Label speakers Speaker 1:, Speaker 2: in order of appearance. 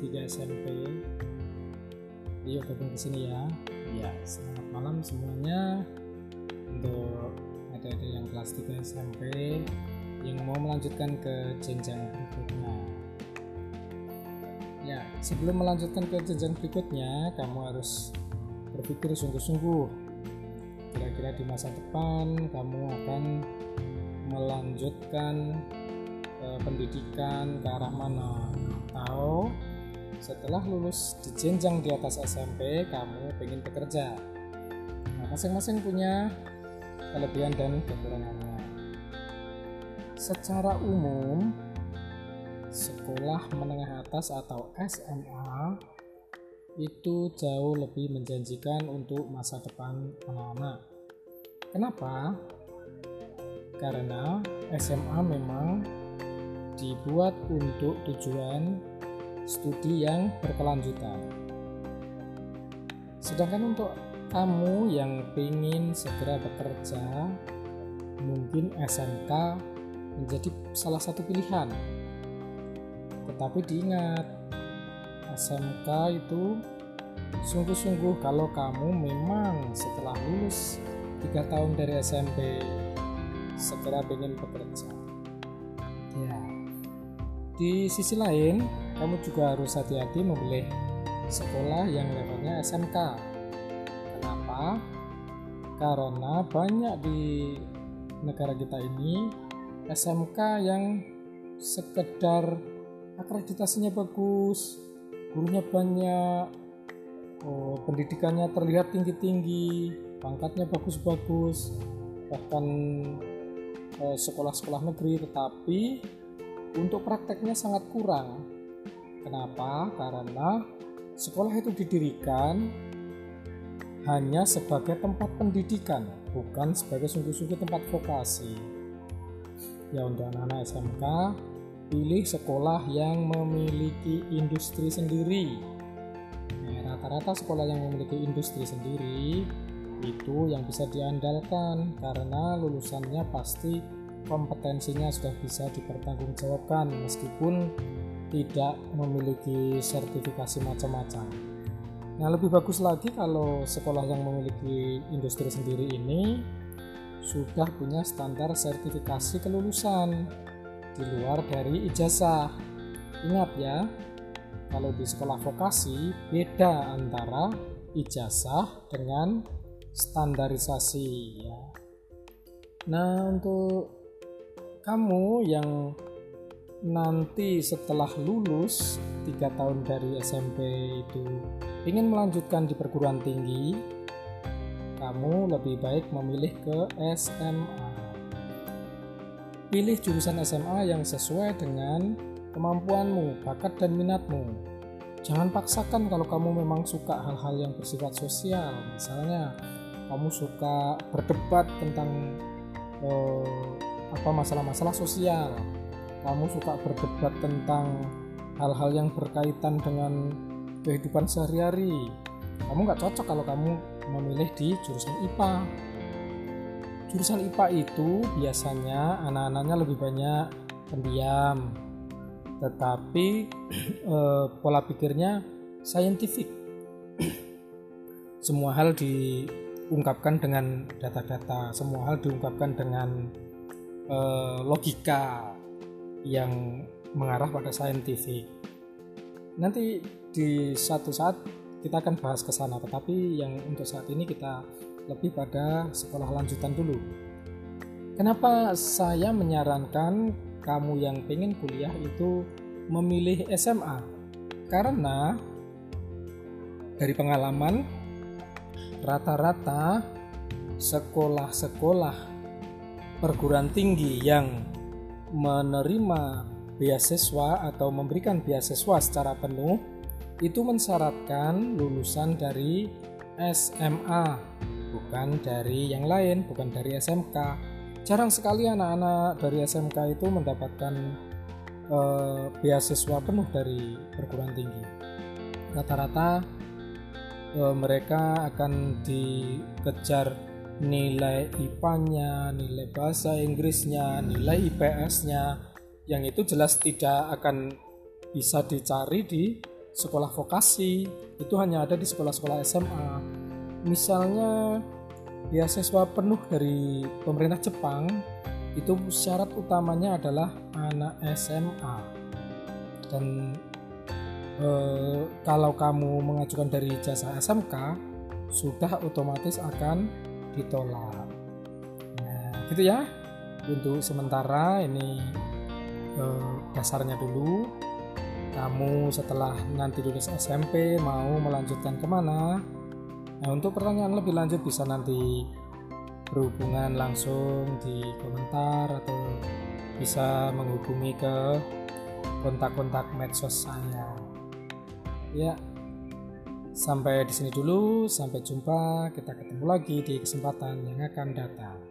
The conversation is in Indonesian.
Speaker 1: 3 SMP yuk gabung ke sini ya. Ya selamat malam semuanya. Untuk adik-adik yang kelas 3 SMP yang mau melanjutkan ke jenjang berikutnya. Ya sebelum melanjutkan ke jenjang berikutnya kamu harus berpikir sungguh-sungguh. Kira-kira di masa depan kamu akan melanjutkan eh, pendidikan ke arah mana atau setelah lulus di jenjang di atas SMP kamu pengen bekerja. Nah, masing-masing punya kelebihan dan kekurangannya. Secara umum sekolah menengah atas atau SMA itu jauh lebih menjanjikan untuk masa depan anak-anak. Kenapa? karena SMA memang dibuat untuk tujuan studi yang berkelanjutan. Sedangkan untuk kamu yang ingin segera bekerja, mungkin SMK menjadi salah satu pilihan. Tetapi diingat, SMK itu sungguh-sungguh kalau kamu memang setelah lulus 3 tahun dari SMP segera ingin bekerja. Ya. Di sisi lain, kamu juga harus hati-hati memilih sekolah yang levelnya SMK. Kenapa? Karena banyak di negara kita ini SMK yang sekedar akreditasinya bagus, gurunya banyak, oh, pendidikannya terlihat tinggi-tinggi, pangkatnya bagus-bagus, bahkan Eh, sekolah-sekolah negeri tetapi untuk prakteknya sangat kurang. Kenapa? Karena sekolah itu didirikan hanya sebagai tempat pendidikan bukan sebagai sungguh-sungguh tempat vokasi. Ya untuk anak-anak SMK pilih sekolah yang memiliki industri sendiri. Nah, rata-rata sekolah yang memiliki industri sendiri itu yang bisa diandalkan karena lulusannya pasti kompetensinya sudah bisa dipertanggungjawabkan meskipun tidak memiliki sertifikasi macam-macam. Nah, lebih bagus lagi kalau sekolah yang memiliki industri sendiri ini sudah punya standar sertifikasi kelulusan di luar dari ijazah. Ingat ya, kalau di sekolah vokasi beda antara ijazah dengan standarisasi ya. Nah, untuk kamu yang nanti setelah lulus tiga tahun dari SMP itu ingin melanjutkan di perguruan tinggi kamu lebih baik memilih ke SMA pilih jurusan SMA yang sesuai dengan kemampuanmu bakat dan minatmu. Jangan paksakan kalau kamu memang suka hal-hal yang bersifat sosial. Misalnya kamu suka berdebat tentang uh, apa masalah-masalah sosial? Kamu suka berdebat tentang hal-hal yang berkaitan dengan kehidupan sehari-hari. Kamu nggak cocok kalau kamu memilih di jurusan IPA jurusan IPA itu biasanya anak-anaknya lebih banyak pendiam. Tetapi eh, pola pikirnya saintifik. Semua hal di diungkapkan dengan data-data. Semua hal diungkapkan dengan uh, logika yang mengarah pada saintifik. Nanti di satu saat kita akan bahas ke sana tetapi yang untuk saat ini kita lebih pada sekolah lanjutan dulu. Kenapa saya menyarankan kamu yang pengen kuliah itu memilih SMA karena dari pengalaman rata-rata sekolah-sekolah perguruan tinggi yang menerima beasiswa atau memberikan beasiswa secara penuh itu mensyaratkan lulusan dari SMA bukan dari yang lain bukan dari SMK jarang sekali anak-anak dari SMK itu mendapatkan eh, beasiswa penuh dari perguruan tinggi. Rata-rata e, mereka akan dikejar nilai IPA-nya, nilai bahasa Inggrisnya, nilai IPS-nya yang itu jelas tidak akan bisa dicari di sekolah vokasi. Itu hanya ada di sekolah-sekolah SMA misalnya beasiswa penuh dari pemerintah Jepang itu syarat utamanya adalah anak SMA dan e, kalau kamu mengajukan dari jasa SMK sudah otomatis akan ditolak. Nah gitu ya. Untuk sementara ini eh, dasarnya dulu. Kamu setelah nanti lulus SMP mau melanjutkan ke mana? Nah untuk pertanyaan lebih lanjut bisa nanti berhubungan langsung di komentar atau bisa menghubungi ke kontak-kontak medsos saya. Ya sampai di sini dulu sampai jumpa kita ketemu lagi di kesempatan yang akan datang